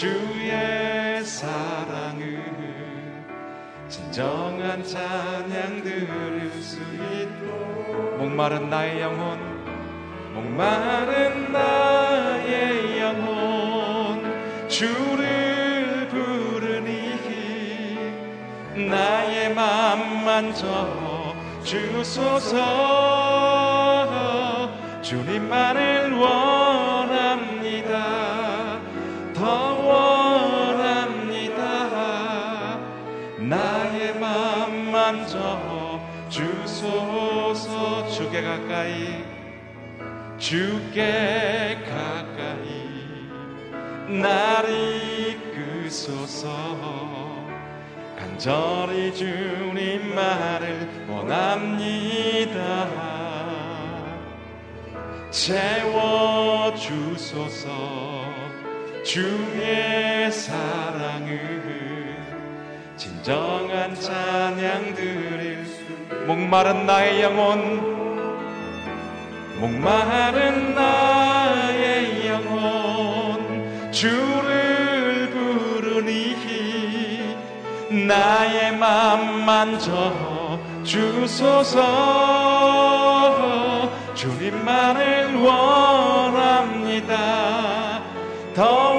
주의 사랑을 진정한 찬양 들을 수 있도록 목마른 나의 영혼 목마른 나의 영혼 주를 부르니 나의 맘 만져 주소서. 주님만을 원 맘 만져 주소서 주께 가까이 주께 가까이. 날 이끄소서. 간절히 주님 말을 원합니다. 채워주소서. 주의 사랑을. 진 정한 찬양 드릴 목마른 나의 영혼 목마른 나의 영혼 주를 부르니 나의 맘 만져 주소서. 주님만을 원합니다. 더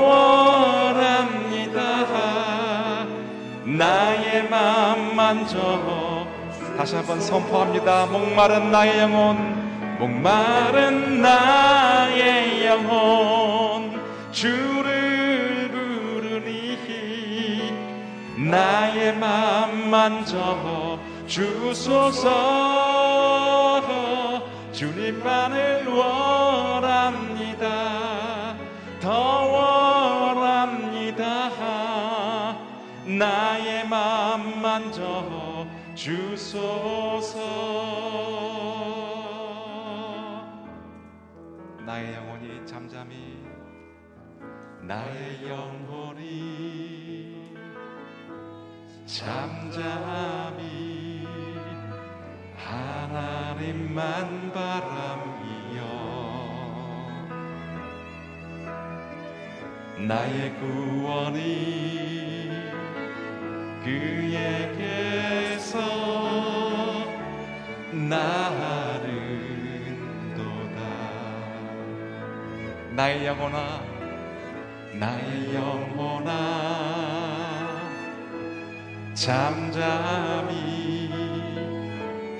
맘 만져 다시 한번 선포합니다. 목마른 나의 영혼 목마른 나의 영혼. 주를 부르니 나의 맘 만져. 주소서. 주님만을 원합니다. 더원 맘 만져 주소서. 나의 영혼이 잠잠히 나의 영혼이 잠잠히 하나님만 바람이여. 나의 구원이 그에게서 나를 나의 영혼아 나의 영혼아 잠잠히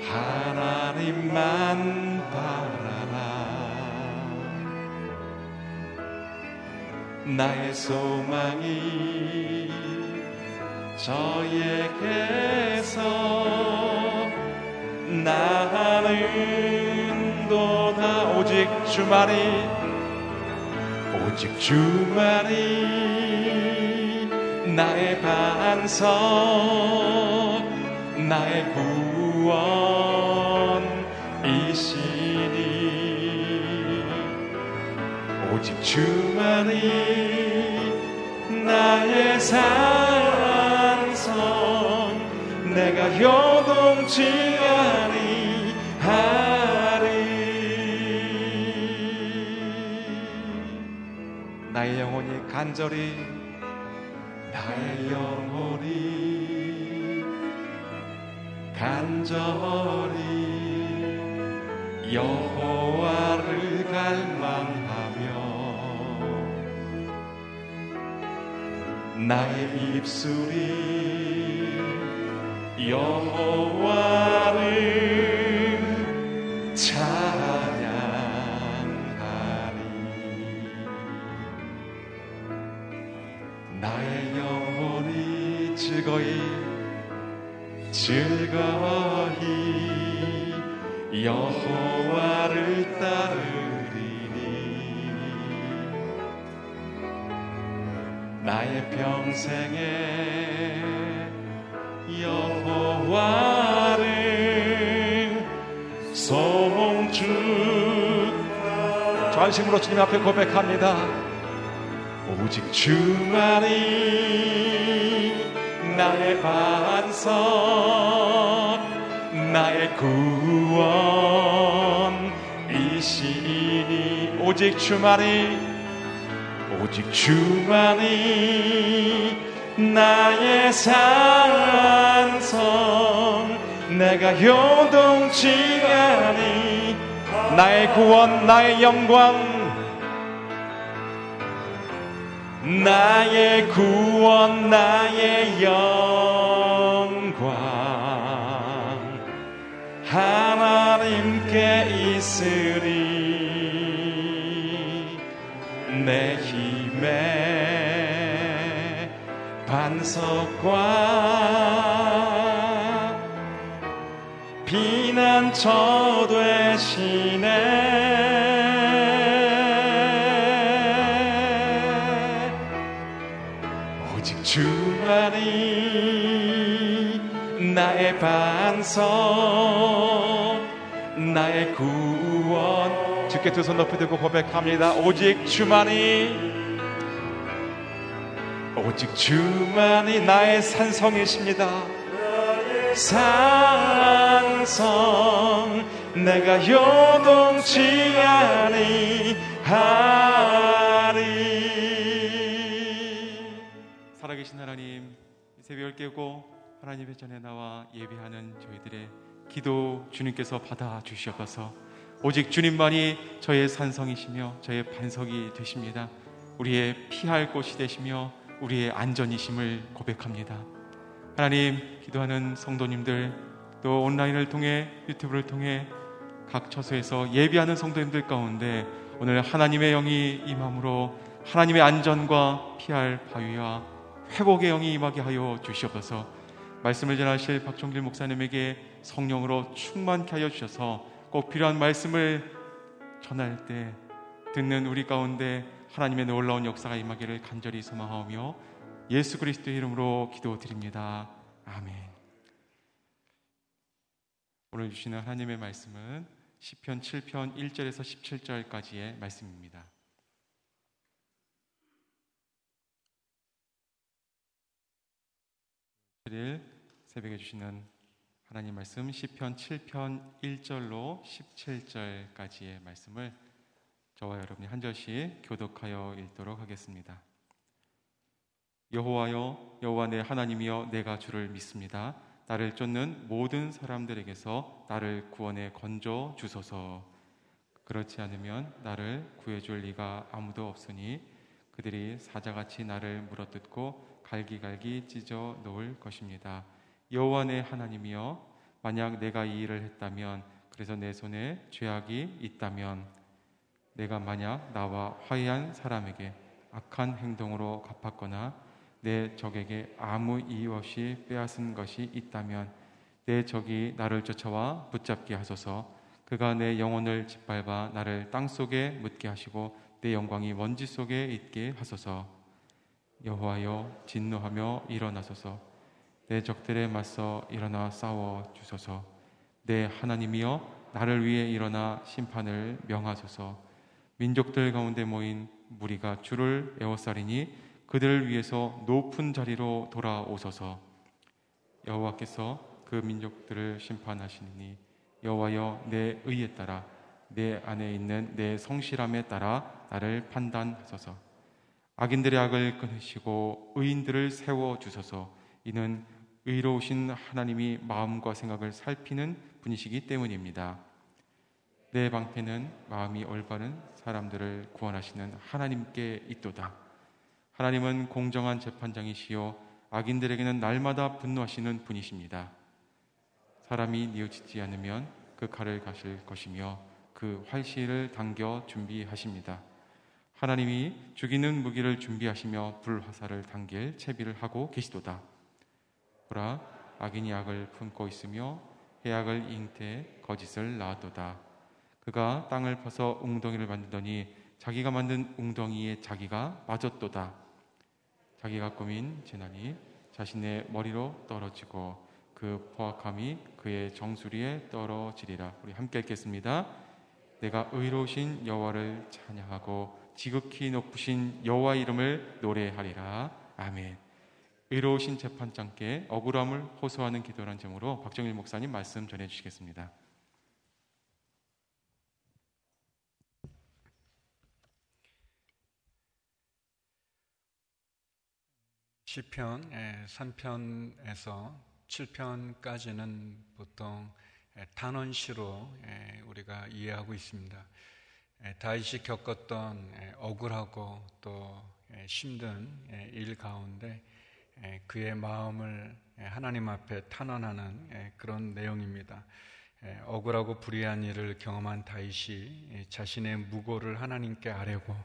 하나님만 바라라. 나의 소망이 저에게서 나는 도다 오직 주만이 오직 주만이 나의 반석 나의 구원이시니. 오직 주만이 나의 산 요동치 아니하리 나의 영혼이 간절히 나의 영혼이 간절히 여호와를 갈망하며 나의 입술이 여호와를 찬 즐거이 즐거이 여호와를 따르리니. 나의 평생에 진심으로 주님 앞에 고백합니다. 오직 주만이 나의 반석, 나의 구원이시니 오직 주만이 오직 주만이 나의 산성 내가 요동치 않니 나의 구원 나의 영광. 나의 구원 나의 영광. 하나님께 있으리 내 힘의 반석과 비 난처 되시네. 주만이 나의 반석 나의 구원. 주께 두 손 높이 들고 고백합니다. 오직 주만이 오직 주만이 나의 산성이십니다. 산 성 내가 요동치 아니하리 살아계신 하나님 새벽을 깨고 하나님의 전에 나와 예배하는 저희들의 기도 주님께서 받아 주시옵소서. 오직 주님만이 저의 산성이시며 저의 반석이 되십니다. 우리의 피할 곳이 되시며 우리의 안전이심을 고백합니다. 하나님 기도하는 성도님들 또 온라인을 통해 유튜브를 통해 각 처소에서 예비하는 성도님들 가운데 오늘 하나님의 영이 임함으로 하나님의 안전과 피할 바위와 회복의 영이 임하게 하여 주시옵소서. 말씀을 전하실 박종길 목사님에게 성령으로 충만케 하여 주셔서 꼭 필요한 말씀을 전할 때 듣는 우리 가운데 하나님의 놀라운 역사가 임하기를 간절히 소망하며 예수 그리스도의 이름으로 기도드립니다. 아멘. 오늘 주시는 하나님의 말씀은 시편 7편 1절에서 17절까지의 말씀입니다. 새벽에 주시는 하나님 말씀 시편 7편 1절로 17절까지의 말씀을 저와 여러분이 한 절씩 교독하여 읽도록 하겠습니다. 여호와여 여호와 내 하나님이여 내가 주를 믿습니다. 나를 쫓는 모든 사람들에게서 나를 구원해 건져 주소서. 그렇지 않으면 나를 구해 줄 리가 아무도 없으니 그들이 사자같이 나를 물어뜯고 갈기갈기 찢어 놓을 것입니다. 여호와 내 하나님이여 만약 내가 이 일을 했다면 그래서 내 손에 죄악이 있다면 내가 만약 나와 화해한 사람에게 악한 행동으로 갚았거나 내 적에게 아무 이유 없이 빼앗은 것이 있다면 내 적이 나를 쫓아와 붙잡게 하소서. 그가 내 영혼을 짓밟아 나를 땅 속에 묻게 하시고 내 영광이 먼지 속에 있게 하소서. 여호와여 진노하며 일어나소서. 내 적들에 맞서 일어나 싸워 주소서. 내 하나님이여 나를 위해 일어나 심판을 명하소서. 민족들 가운데 모인 무리가 주를 에워싸리니 그들을 위해서 높은 자리로 돌아오소서 여호와께서 그 민족들을 심판하시니 여호와여 내 의에 따라 내 안에 있는 내 성실함에 따라 나를 판단하소서 악인들의 악을 끊으시고 의인들을 세워 주소서. 이는 의로우신 하나님이 마음과 생각을 살피는 분이시기 때문입니다. 내 방패는 마음이 올바른 사람들을 구원하시는 하나님께 있도다. 하나님은 공정한 재판장이시요 악인들에게는 날마다 분노하시는 분이십니다. 사람이 뉘어지지 않으면 그 칼을 가실 것이며 그 활시를 당겨 준비하십니다. 하나님이 죽이는 무기를 준비하시며 불화살을 당길 채비를 하고 계시도다. 보라, 악인이 악을 품고 있으며 해악을 잉태 거짓을 낳았도다. 그가 땅을 파서 웅덩이를 만들더니 자기가 만든 웅덩이에 자기가 맞았도다. 자기가 꾸민 재난이 자신의 머리로 떨어지고 그 포악함이 그의 정수리에 떨어지리라. 우리 함께 읽겠습니다. 내가 의로우신 여호와를 찬양하고 지극히 높으신 여호와 이름을 노래하리라. 아멘. 의로우신 재판장께 억울함을 호소하는 기도란 제목으로 박정일 목사님 말씀 전해 주시겠습니다. 시편 3편에서 7편까지는 보통 단원시로 우리가 이해하고 있습니다. 다윗이 겪었던 억울하고 또 힘든 일 가운데 그의 마음을 하나님 앞에 탄원하는 그런 내용입니다. 억울하고 불의한 일을 경험한 다윗이 자신의 무고를 하나님께 아뢰고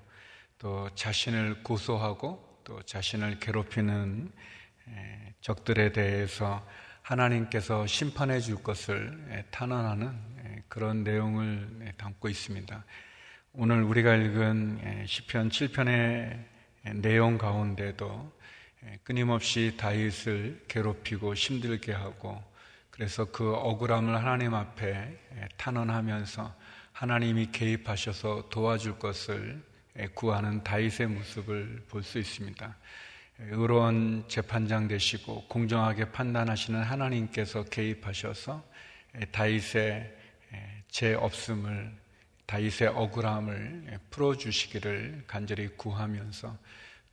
또 자신을 고소하고 또 자신을 괴롭히는 적들에 대해서 하나님께서 심판해 줄 것을 탄원하는 그런 내용을 담고 있습니다. 오늘 우리가 읽은 시편 7편의 내용 가운데도 끊임없이 다윗을 괴롭히고 힘들게 하고 그래서 그 억울함을 하나님 앞에 탄원하면서 하나님이 개입하셔서 도와줄 것을 구하는 다윗의 모습을 볼 수 있습니다. 의로운 재판장 되시고 공정하게 판단하시는 하나님께서 개입하셔서 다윗의 죄 없음을 다윗의 억울함을 풀어 주시기를 간절히 구하면서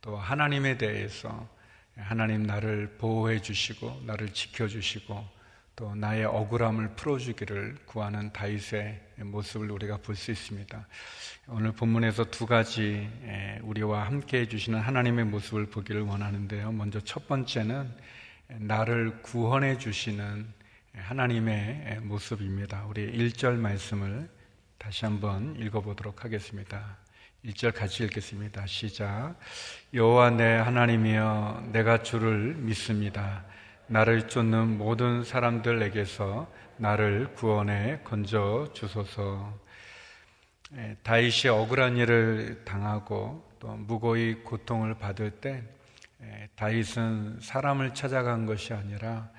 또 하나님에 대해서 하나님 나를 보호해 주시고 나를 지켜 주시고 또 나의 억울함을 풀어주기를 구하는 다윗의 모습을 우리가 볼 수 있습니다. 오늘 본문에서 두 가지 우리와 함께 해주시는 하나님의 모습을 보기를 원하는데요. 먼저 첫 번째는 나를 구원해 주시는 하나님의 모습입니다. 우리 1절 말씀을 다시 한번 읽어보도록 하겠습니다. 1절 같이 읽겠습니다. 시작. 여호와 내 하나님이여 내가 주를 믿습니다. 나를 쫓는 모든 사람들에게서 나를 구원해 건져 주소서. 예, 다윗이 억울한 일을 당하고 또 무고히 고통을 받을 때 예, 다윗은 사람을 찾아간 것이 아니라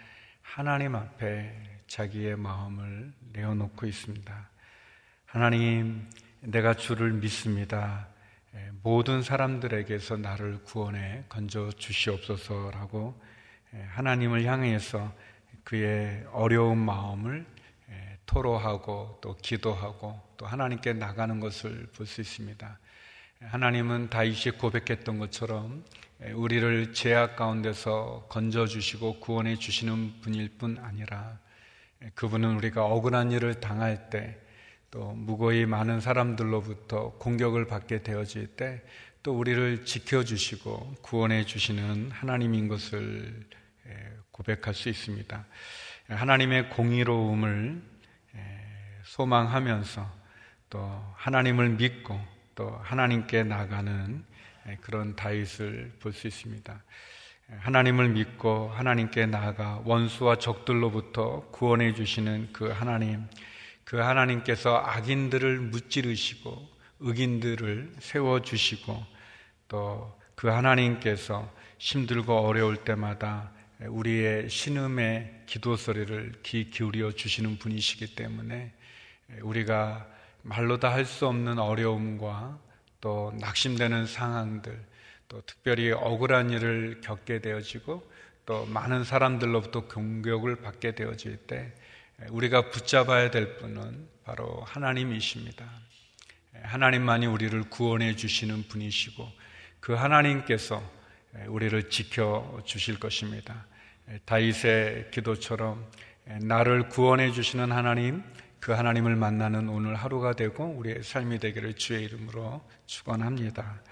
하나님 앞에 자기의 마음을 내어놓고 있습니다. 하나님, 내가 주를 믿습니다. 예, 모든 사람들에게서 나를 구원해 건져 주시옵소서라고 예, 하나님을 향해서 그의 어려운 마음을 예, 토로하고 또 기도하고 또 하나님께 나가는 것을 볼 수 있습니다. 하나님은 다윗이 고백했던 것처럼 예, 우리를 죄악 가운데서 건져 주시고 구원해 주시는 분일 뿐 아니라 그분은 우리가 억울한 일을 당할 때 또 무고히 많은 사람들로부터 공격을 받게 되어질 때 또 우리를 지켜 주시고 구원해 주시는 하나님인 것을 고백할 수 있습니다. 하나님의 공의로움을 소망하면서 또 하나님을 믿고 또 하나님께 나가는 그런 다윗을 볼 수 있습니다. 하나님을 믿고 하나님께 나아가 원수와 적들로부터 구원해 주시는 그 하나님, 그 하나님께서 악인들을 무찌르시고 의인들을 세워 주시고 또 그 하나님께서 힘들고 어려울 때마다 우리의 신음의 기도 소리를 귀 기울여 주시는 분이시기 때문에 우리가 말로 다 할 수 없는 어려움과 또 낙심되는 상황들, 또 특별히 억울한 일을 겪게 되어지고 또 많은 사람들로부터 공격을 받게 되어질 때 우리가 붙잡아야 될 분은 바로 하나님이십니다. 하나님만이 우리를 구원해 주시는 분이시고 그 하나님께서 우리를 지켜 주실 것입니다. 다윗의 기도처럼 나를 구원해 주시는 하나님, 그 하나님을 만나는 오늘 하루가 되고 우리의 삶이 되기를 주의 이름으로 축원합니다.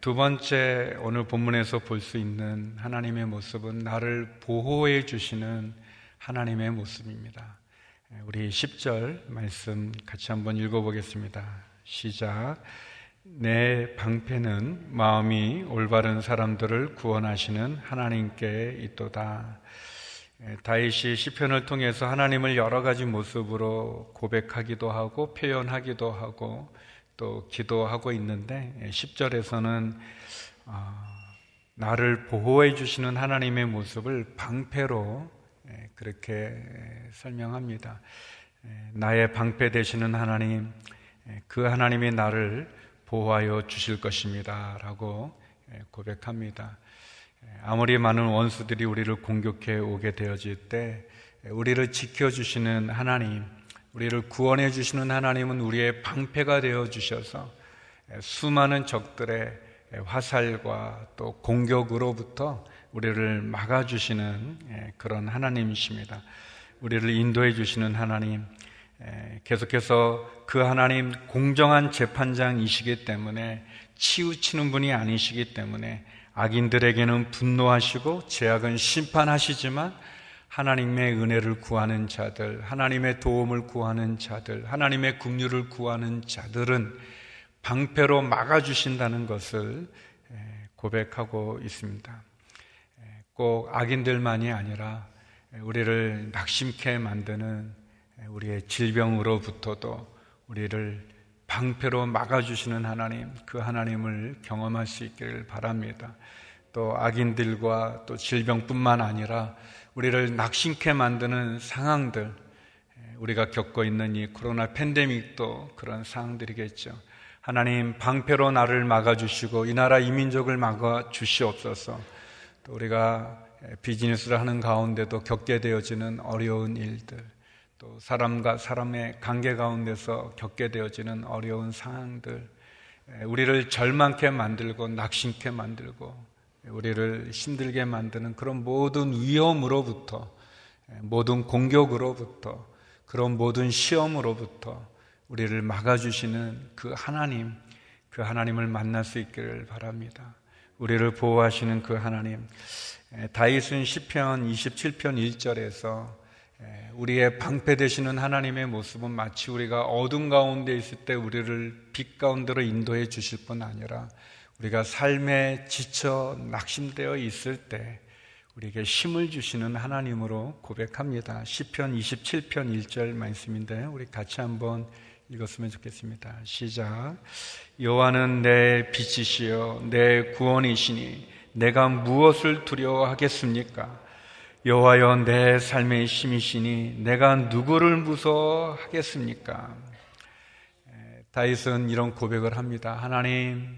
두 번째 오늘 본문에서 볼 수 있는 하나님의 모습은 나를 보호해 주시는 하나님의 모습입니다. 우리 10절 말씀 같이 한번 읽어보겠습니다. 시작. 내 방패는 마음이 올바른 사람들을 구원하시는 하나님께 있도다. 예, 다윗이 시편을 통해서 하나님을 여러 가지 모습으로 고백하기도 하고 표현하기도 하고 또 기도하고 있는데 10절에서는 예, 어, 나를 보호해 주시는 하나님의 모습을 방패로 예, 그렇게 설명합니다. 나의 방패 되시는 하나님, 그 하나님이 나를 보호하여 주실 것입니다. 라고 고백합니다. 아무리 많은 원수들이 우리를 공격해 오게 되어질 때, 우리를 지켜주시는 하나님, 우리를 구원해 주시는 하나님은 우리의 방패가 되어 주셔서 수많은 적들의 화살과 또 공격으로부터 우리를 막아주시는 그런 하나님이십니다. 우리를 인도해 주시는 하나님, 계속해서 그 하나님 공정한 재판장이시기 때문에 치우치는 분이 아니시기 때문에 악인들에게는 분노하시고 제약은 심판하시지만 하나님의 은혜를 구하는 자들, 하나님의 도움을 구하는 자들, 하나님의 국류를 구하는 자들은 방패로 막아 주신다는 것을 고백하고 있습니다. 꼭 악인들만이 아니라 우리를 낙심케 만드는 우리의 질병으로부터도 우리를 방패로 막아주시는 하나님, 그 하나님을 경험할 수 있기를 바랍니다. 또 악인들과 또 질병뿐만 아니라 우리를 낙심케 만드는 상황들, 우리가 겪고 있는 이 코로나 팬데믹도 그런 상황들이겠죠. 하나님 방패로 나를 막아주시고 이 나라 이민족을 막아주시옵소서. 또 우리가 비즈니스를 하는 가운데도 겪게 되어지는 어려운 일들, 또 사람과 사람의 관계 가운데서 겪게 되어지는 어려운 상황들, 우리를 절망케 만들고 낙심케 만들고 우리를 힘들게 만드는 그런 모든 위험으로부터 모든 공격으로부터 그런 모든 시험으로부터 우리를 막아주시는 그 하나님, 그 하나님을 만날 수 있기를 바랍니다. 우리를 보호하시는 그 하나님. 다윗은 시편 27편 1절에서 우리의 방패 되시는 하나님의 모습은 마치 우리가 어둠 가운데 있을 때 우리를 빛 가운데로 인도해 주실 뿐 아니라 우리가 삶에 지쳐 낙심되어 있을 때 우리에게 힘을 주시는 하나님으로 고백합니다. 시편 27편 1절 말씀인데 우리 같이 한번 읽었으면 좋겠습니다. 시작. 여호와는 내 빛이시여 내 구원이시니 내가 무엇을 두려워하겠습니까? 여호와여 내 삶의 힘이시니 내가 누구를 무서워하겠습니까? 다윗은 이런 고백을 합니다. 하나님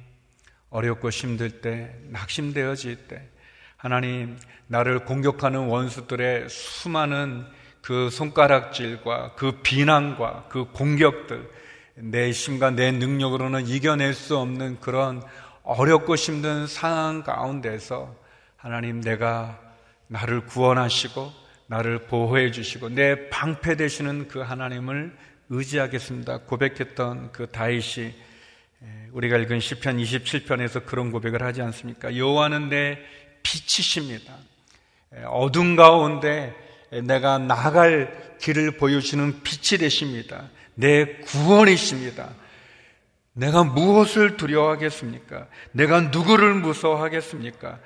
어렵고 힘들 때, 낙심되어질 때, 하나님, 나를 공격하는 원수들의 수많은 그 손가락질과 그 비난과 그 공격들, 내 힘과 내 능력으로는 이겨낼 수 없는 그런 어렵고 힘든 상황 가운데서 하나님 내가 나를 구원하시고 나를 보호해 주시고 내 방패 되시는 그 하나님을 의지하겠습니다. 고백했던 그 다윗이 우리가 읽은 시편 27편에서 그런 고백을 하지 않습니까? 여호와는 내 빛이십니다. 어둠 가운데 내가 나갈 길을 보여주는 빛이 되십니다. 내 구원이십니다. 내가 무엇을 두려워하겠습니까? 내가 누구를 무서워하겠습니까?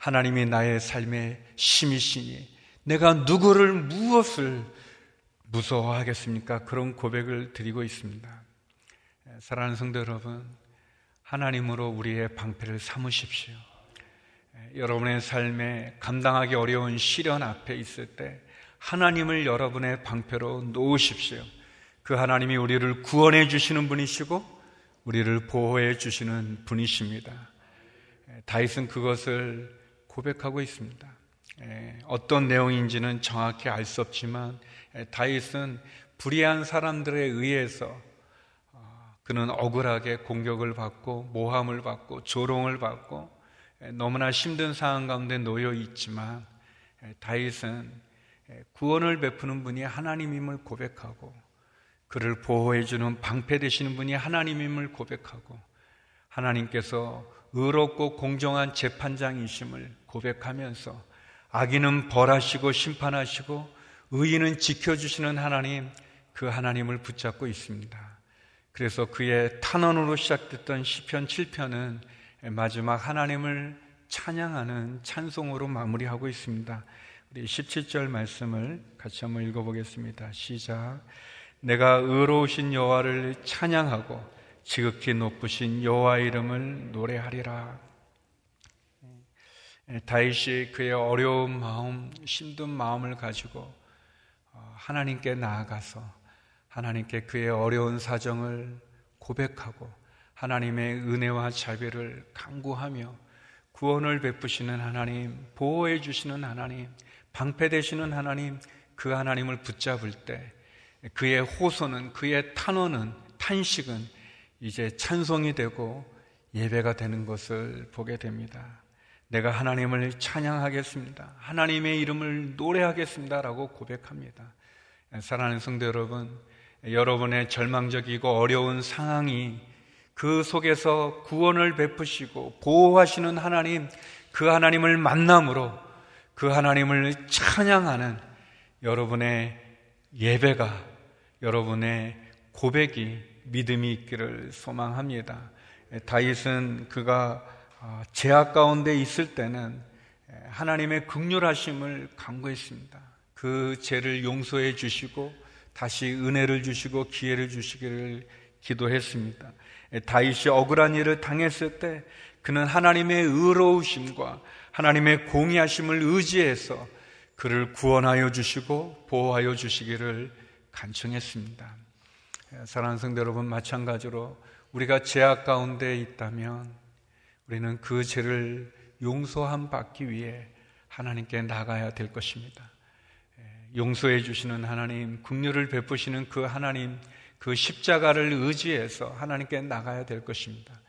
하나님이 나의 삶의 힘이시니 내가 누구를 무엇을 무서워하겠습니까? 그런 고백을 드리고 있습니다. 사랑하는 성도 여러분, 하나님으로 우리의 방패를 삼으십시오. 여러분의 삶에 감당하기 어려운 시련 앞에 있을 때 하나님을 여러분의 방패로 놓으십시오. 그 하나님이 우리를 구원해 주시는 분이시고 우리를 보호해 주시는 분이십니다. 다윗은 그것을 고백하고 있습니다. 어떤 내용인지는 정확히 알 수 없지만 다윗은 불의한 사람들에 의해서 그는 억울하게 공격을 받고 모함을 받고 조롱을 받고 너무나 힘든 상황 가운데 놓여 있지만 다윗은 구원을 베푸는 분이 하나님임을 고백하고 그를 보호해 주는 방패 되시는 분이 하나님임을 고백하고 하나님께서 의롭고 공정한 재판장이심을 고백하면서 악인은 벌하시고 심판하시고 의인은 지켜주시는 하나님 그 하나님을 붙잡고 있습니다. 그래서 그의 탄원으로 시작됐던 시편 7편은 마지막 하나님을 찬양하는 찬송으로 마무리하고 있습니다. 우리 17절 말씀을 같이 한번 읽어보겠습니다. 시작. 내가 의로우신 여호와를 찬양하고 지극히 높으신 여호와 이름을 노래하리라. 다윗이 그의 어려운 마음, 힘든 마음을 가지고 어, 하나님께 나아가서 하나님께 그의 어려운 사정을 고백하고 하나님의 은혜와 자비를 강구하며 구원을 베푸시는 하나님, 보호해 주시는 하나님, 방패 되시는 하나님, 그 하나님을 붙잡을 때 그의 호소는 그의 탄원은 탄식은 이제 찬송이 되고 예배가 되는 것을 보게 됩니다. 내가 하나님을 찬양하겠습니다. 하나님의 이름을 노래하겠습니다 라고 고백합니다. 사랑하는 성도 여러분, 여러분의 절망적이고 어려운 상황이 그 속에서 구원을 베푸시고 보호하시는 하나님, 그 하나님을 만남으로 그 하나님을 찬양하는 여러분의 예배가 여러분의 고백이 믿음이 있기를 소망합니다. 다윗은 그가 어, 제약 가운데 있을 때는 하나님의 극률하심을 간구했습니다. 그 죄를 용서해 주시고 다시 은혜를 주시고 기회를 주시기를 기도했습니다. 다윗이 억울한 일을 당했을 때 그는 하나님의 의로우심과 하나님의 공의하심을 의지해서 그를 구원하여 주시고 보호하여 주시기를 간청했습니다. 사랑하는 성도 여러분 마찬가지로 우리가 죄악 가운데 있다면 우리는 그 죄를 용서함 받기 위해 하나님께 나가야 될 것입니다. 용서해 주시는 하나님, 국류를 베푸시는 그 하나님, 그 십자가를 의지해서 하나님께 나가야 될 것입니다.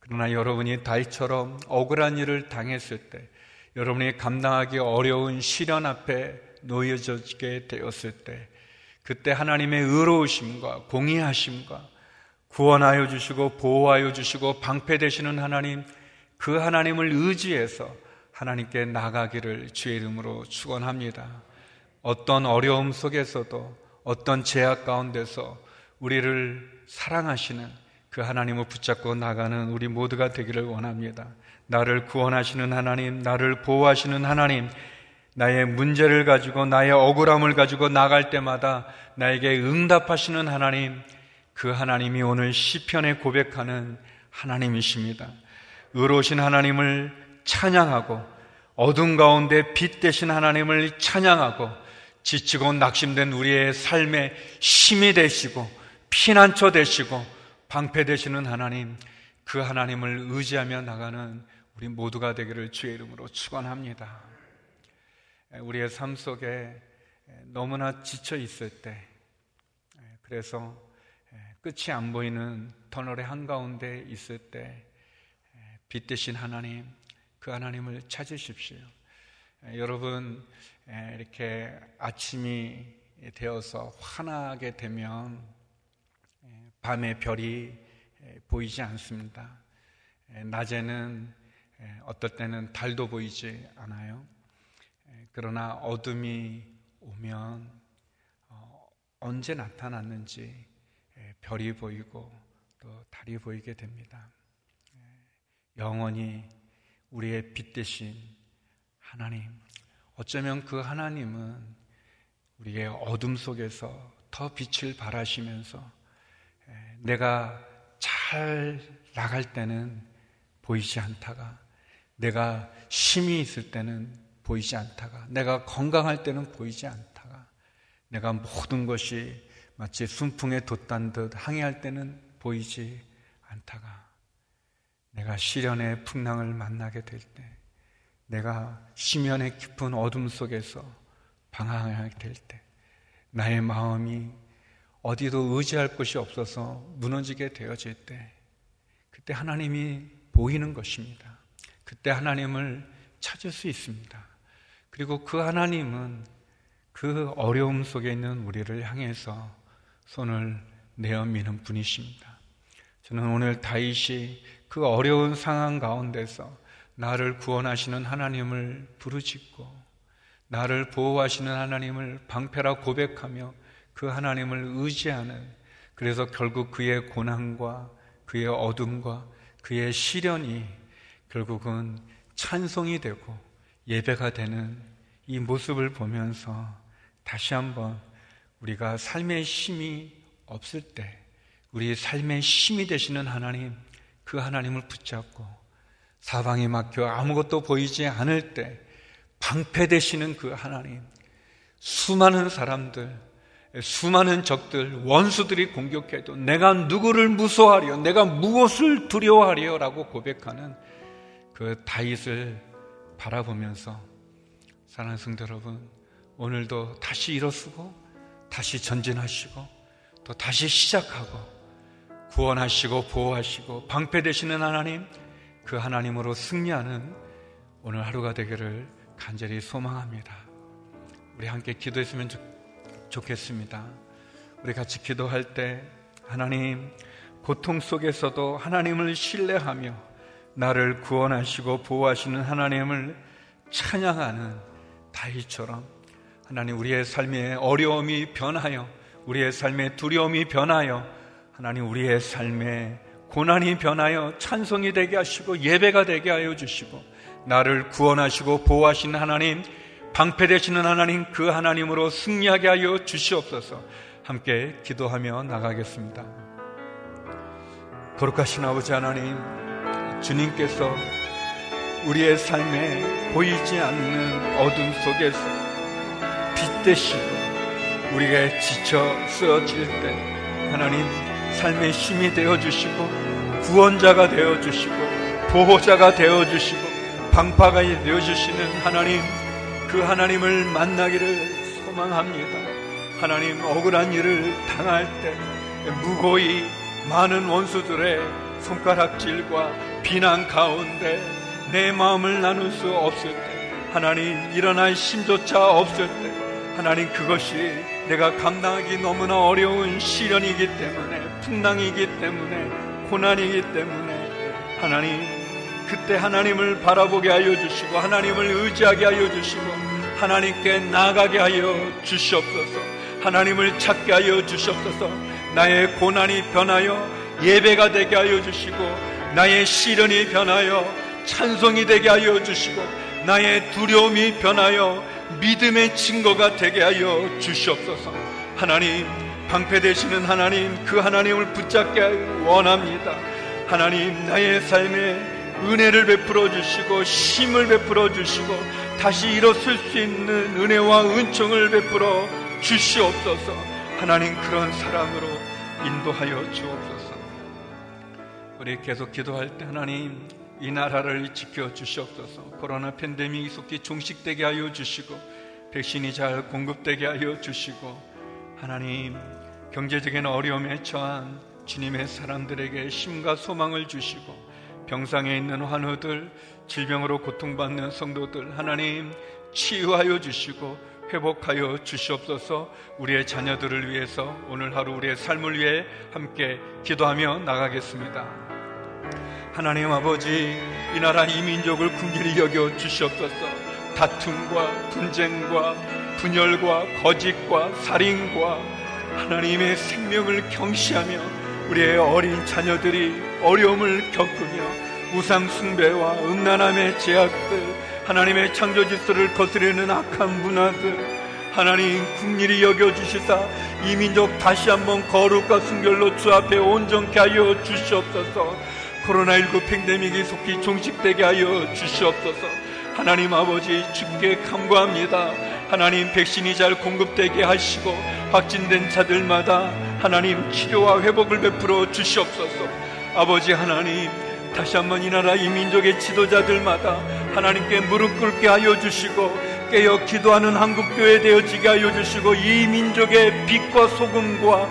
그러나 여러분이 다이처럼 억울한 일을 당했을 때, 여러분이 감당하기 어려운 시련 앞에 놓여지게 되었을 때, 그때 하나님의 의로우심과 공의하심과 구원하여 주시고 보호하여 주시고 방패되시는 하나님, 그 하나님을 의지해서 하나님께 나가기를 주의 이름으로 축원합니다. 어떤 어려움 속에서도 어떤 제약 가운데서 우리를 사랑하시는 그 하나님을 붙잡고 나가는 우리 모두가 되기를 원합니다. 나를 구원하시는 하나님, 나를 보호하시는 하나님, 나의 문제를 가지고 나의 억울함을 가지고 나갈 때마다 나에게 응답하시는 하나님, 그 하나님이 오늘 시편에 고백하는 하나님이십니다. 의로우신 하나님을 찬양하고 어둠 가운데 빛 대신 하나님을 찬양하고 지치고 낙심된 우리의 삶에 힘이 되시고 피난처 되시고 방패 되시는 하나님 그 하나님을 의지하며 나가는 우리 모두가 되기를 주의 이름으로 축원합니다. 우리의 삶 속에 너무나 지쳐 있을 때 그래서 끝이 안 보이는 터널의 한가운데 있을 때 빛 대신 하나님, 그 하나님을 찾으십시오. 여러분, 이렇게 아침이 되어서 환하게 되면 밤에 별이 보이지 않습니다. 낮에는 어떨 때는 달도 보이지 않아요. 그러나 어둠이 오면 어, 언제 나타났는지 별이 보이고 또 달이 보이게 됩니다. 영원히 우리의 빛 대신 하나님. 어쩌면 그 하나님은 우리의 어둠 속에서 더 빛을 발하시면서 내가 잘 나갈 때는 보이지 않다가 내가 힘이 있을 때는 보이지 않다가 내가 건강할 때는 보이지 않다가 내가 모든 것이 마치 순풍에 돛단 듯 항해할 때는 보이지 않다가 내가 시련의 풍랑을 만나게 될 때, 내가 심연의 깊은 어둠 속에서 방황하게 될 때, 나의 마음이 어디도 의지할 곳이 없어서 무너지게 되어질 때, 그때 하나님이 보이는 것입니다. 그때 하나님을 찾을 수 있습니다. 그리고 그 하나님은 그 어려움 속에 있는 우리를 향해서 손을 내어 미는 분이십니다. 저는 오늘 다윗이 그 어려운 상황 가운데서 나를 구원하시는 하나님을 부르짖고 나를 보호하시는 하나님을 방패라 고백하며 그 하나님을 의지하는 그래서 결국 그의 고난과 그의 어둠과 그의 시련이 결국은 찬송이 되고 예배가 되는 이 모습을 보면서 다시 한번 우리가 삶의 힘이 없을 때 우리 삶의 힘이 되시는 하나님 그 하나님을 붙잡고 사방에 막혀 아무것도 보이지 않을 때 방패 되시는 그 하나님 수많은 사람들 수많은 적들, 원수들이 공격해도 내가 누구를 무서워하려, 내가 무엇을 두려워하려 라고 고백하는 그 다윗을 바라보면서 사랑하는 성도 여러분, 오늘도 다시 일어서고 다시 전진하시고 또 다시 시작하고 구원하시고 보호하시고 방패 되시는 하나님, 그 하나님으로 승리하는 오늘 하루가 되기를 간절히 소망합니다. 우리 함께 기도했으면 좋, 좋겠습니다. 우리 같이 기도할 때 하나님 고통 속에서도 하나님을 신뢰하며 나를 구원하시고 보호하시는 하나님을 찬양하는 다윗처럼 하나님 우리의 삶의 어려움이 변하여 우리의 삶의 두려움이 변하여 하나님 우리의 삶의 고난이 변하여 찬송이 되게 하시고 예배가 되게 하여 주시고 나를 구원하시고 보호하신 하나님 방패 되시는 하나님 그 하나님으로 승리하게 하여 주시옵소서 함께 기도하며 나가겠습니다. 거룩하신 아버지 하나님 주님께서 우리의 삶에 보이지 않는 어둠 속에서 빛 되시고 우리가 지쳐 쓰러질 때 하나님 삶의 힘이 되어 주시고 구원자가 되어 주시고 보호자가 되어 주시고 방파가 되어 주시는 하나님 그 하나님을 만나기를 소망합니다. 하나님 억울한 일을 당할 때 무고히 많은 원수들의 손가락질과 비난 가운데 내 마음을 나눌 수 없을 때 하나님 일어날 힘조차 없을 때 하나님 그것이 내가 감당하기 너무나 어려운 시련이기 때문에 풍랑이기 때문에 고난이기 때문에 하나님 그때 하나님을 바라보게 하여 주시고 하나님을 의지하게 하여 주시고 하나님께 나가게 하여 주시옵소서. 하나님을 찾게 하여 주시옵소서. 나의 고난이 변하여 예배가 되게 하여 주시고 나의 시련이 변하여 찬송이 되게 하여 주시고 나의 두려움이 변하여 믿음의 증거가 되게 하여 주시옵소서. 하나님 방패 되시는 하나님 그 하나님을 붙잡게 원합니다. 하나님 나의 삶에 은혜를 베풀어 주시고 힘을 베풀어 주시고 다시 일어설 수 있는 은혜와 은총을 베풀어 주시옵소서. 하나님 그런 사랑으로 인도하여 주옵소서. 우리 계속 기도할 때 하나님 이 나라를 지켜 주시옵소서. 코로나 팬데믹이 속히 종식되게 하여 주시고 백신이 잘 공급되게 하여 주시고 하나님 경제적인 어려움에 처한 주님의 사람들에게 힘과 소망을 주시고 병상에 있는 환우들, 질병으로 고통받는 성도들 하나님 치유하여 주시고 회복하여 주시옵소서 우리의 자녀들을 위해서 오늘 하루 우리의 삶을 위해 함께 기도하며 나가겠습니다. 하나님 아버지 이 나라 이 민족을 궁길히 여겨 주시옵소서 다툼과 분쟁과 분열과 거짓과 살인과 하나님의 생명을 경시하며 우리의 어린 자녀들이 어려움을 겪으며 우상 숭배와 음란함의 제약들 하나님의 창조 질서를 거스르는 악한 문화들 하나님 국리이 여겨주시사 이 민족 다시 한번 거룩과 순결로 주 앞에 온전케 하여 주시옵소서. 코로나19 팬데믹이 속히 종식되게 하여 주시옵소서. 하나님 아버지 주께 감구합니다 하나님 백신이 잘 공급되게 하시고 확진된 자들마다 하나님 치료와 회복을 베풀어 주시옵소서. 아버지 하나님 다시 한번 이 나라 이 민족의 지도자들마다 하나님께 무릎 꿇게 하여 주시고 깨어 기도하는 한국교회 되어지게 하여 주시고 이 민족의 빛과 소금과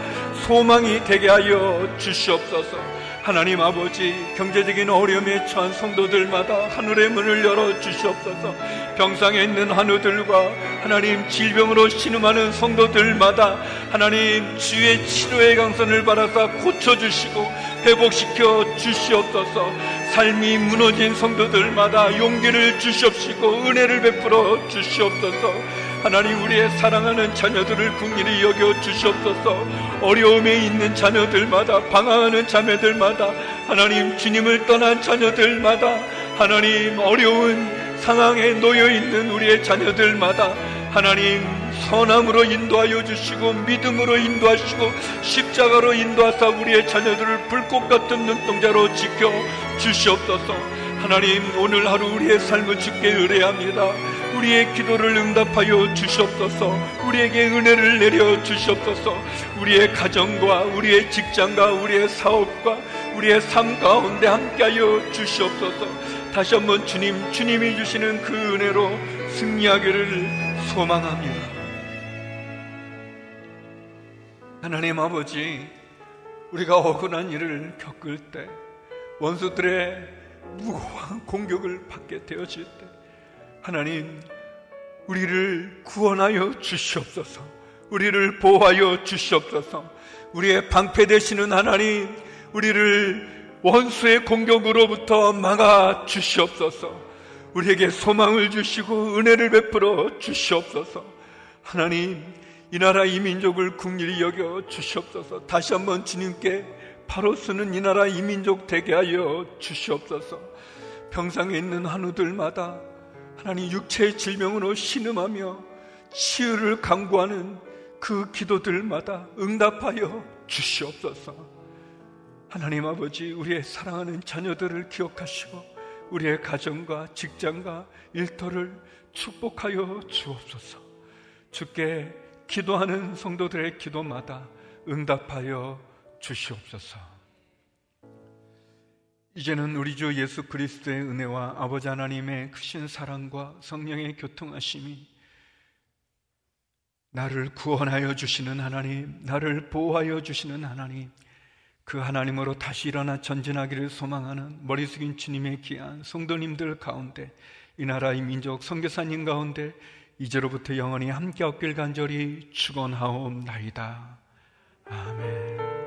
소망이 되게 하여 주시옵소서 하나님 아버지 경제적인 어려움에 처한 성도들마다 하늘의 문을 열어 주시옵소서. 병상에 있는 한우들과 하나님 질병으로 신음하는 성도들마다 하나님 주의 치료의 강선을 받아서 고쳐주시고 회복시켜 주시옵소서. 삶이 무너진 성도들마다 용기를 주시옵시고 은혜를 베풀어 주시옵소서 하나님 우리의 사랑하는 자녀들을 국민히 여겨 주시옵소서. 어려움에 있는 자녀들마다 방황하는 자매들마다 하나님 주님을 떠난 자녀들마다 하나님 어려운 상황에 놓여 있는 우리의 자녀들마다 하나님 선함으로 인도하여 주시고 믿음으로 인도하시고 십자가로 인도하사 우리의 자녀들을 불꽃 같은 눈동자로 지켜 주시옵소서. 하나님 오늘 하루 우리의 삶을 주께 의뢰합니다 우리의 기도를 응답하여 주시옵소서. 우리에게 은혜를 내려 주시옵소서. 우리의 가정과 우리의 직장과 우리의 사업과 우리의 삶 가운데 함께하여 주시옵소서. 다시 한번 주님 주님이 주시는 그 은혜로 승리하기를 소망합니다. 하나님 아버지 우리가 억울한 일을 겪을 때 원수들의 무고한 공격을 받게 되어질 때 하나님 우리를 구원하여 주시옵소서. 우리를 보호하여 주시옵소서. 우리의 방패 되시는 하나님 우리를 원수의 공격으로부터 막아 주시옵소서. 우리에게 소망을 주시고 은혜를 베풀어 주시옵소서. 하나님 이 나라 이 민족을 국리히 여겨 주시옵소서. 다시 한번 주님께 바로 쓰는 이 나라 이 민족 되게 하여 주시옵소서. 평상에 있는 한우들마다 하나님 육체의 질병으로 신음하며 치유를 강구하는 그 기도들마다 응답하여 주시옵소서 하나님 아버지 우리의 사랑하는 자녀들을 기억하시고 우리의 가정과 직장과 일터를 축복하여 주옵소서 주께 기도하는 성도들의 기도마다 응답하여 주시옵소서. 이제는 우리 주 예수 그리스도의 은혜와 아버지 하나님의 크신 사랑과 성령의 교통하심이 나를 구원하여 주시는 하나님, 나를 보호하여 주시는 하나님, 그 하나님으로 다시 일어나 전진하기를 소망하는 머리 숙인 주님의 귀한 성도님들 가운데 이 나라 의 민족 선교사님 가운데 이제로부터 영원히 함께 얻길 간절히 축원하옵나이다. 아멘.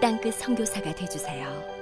땅끝 성교사가 되주세요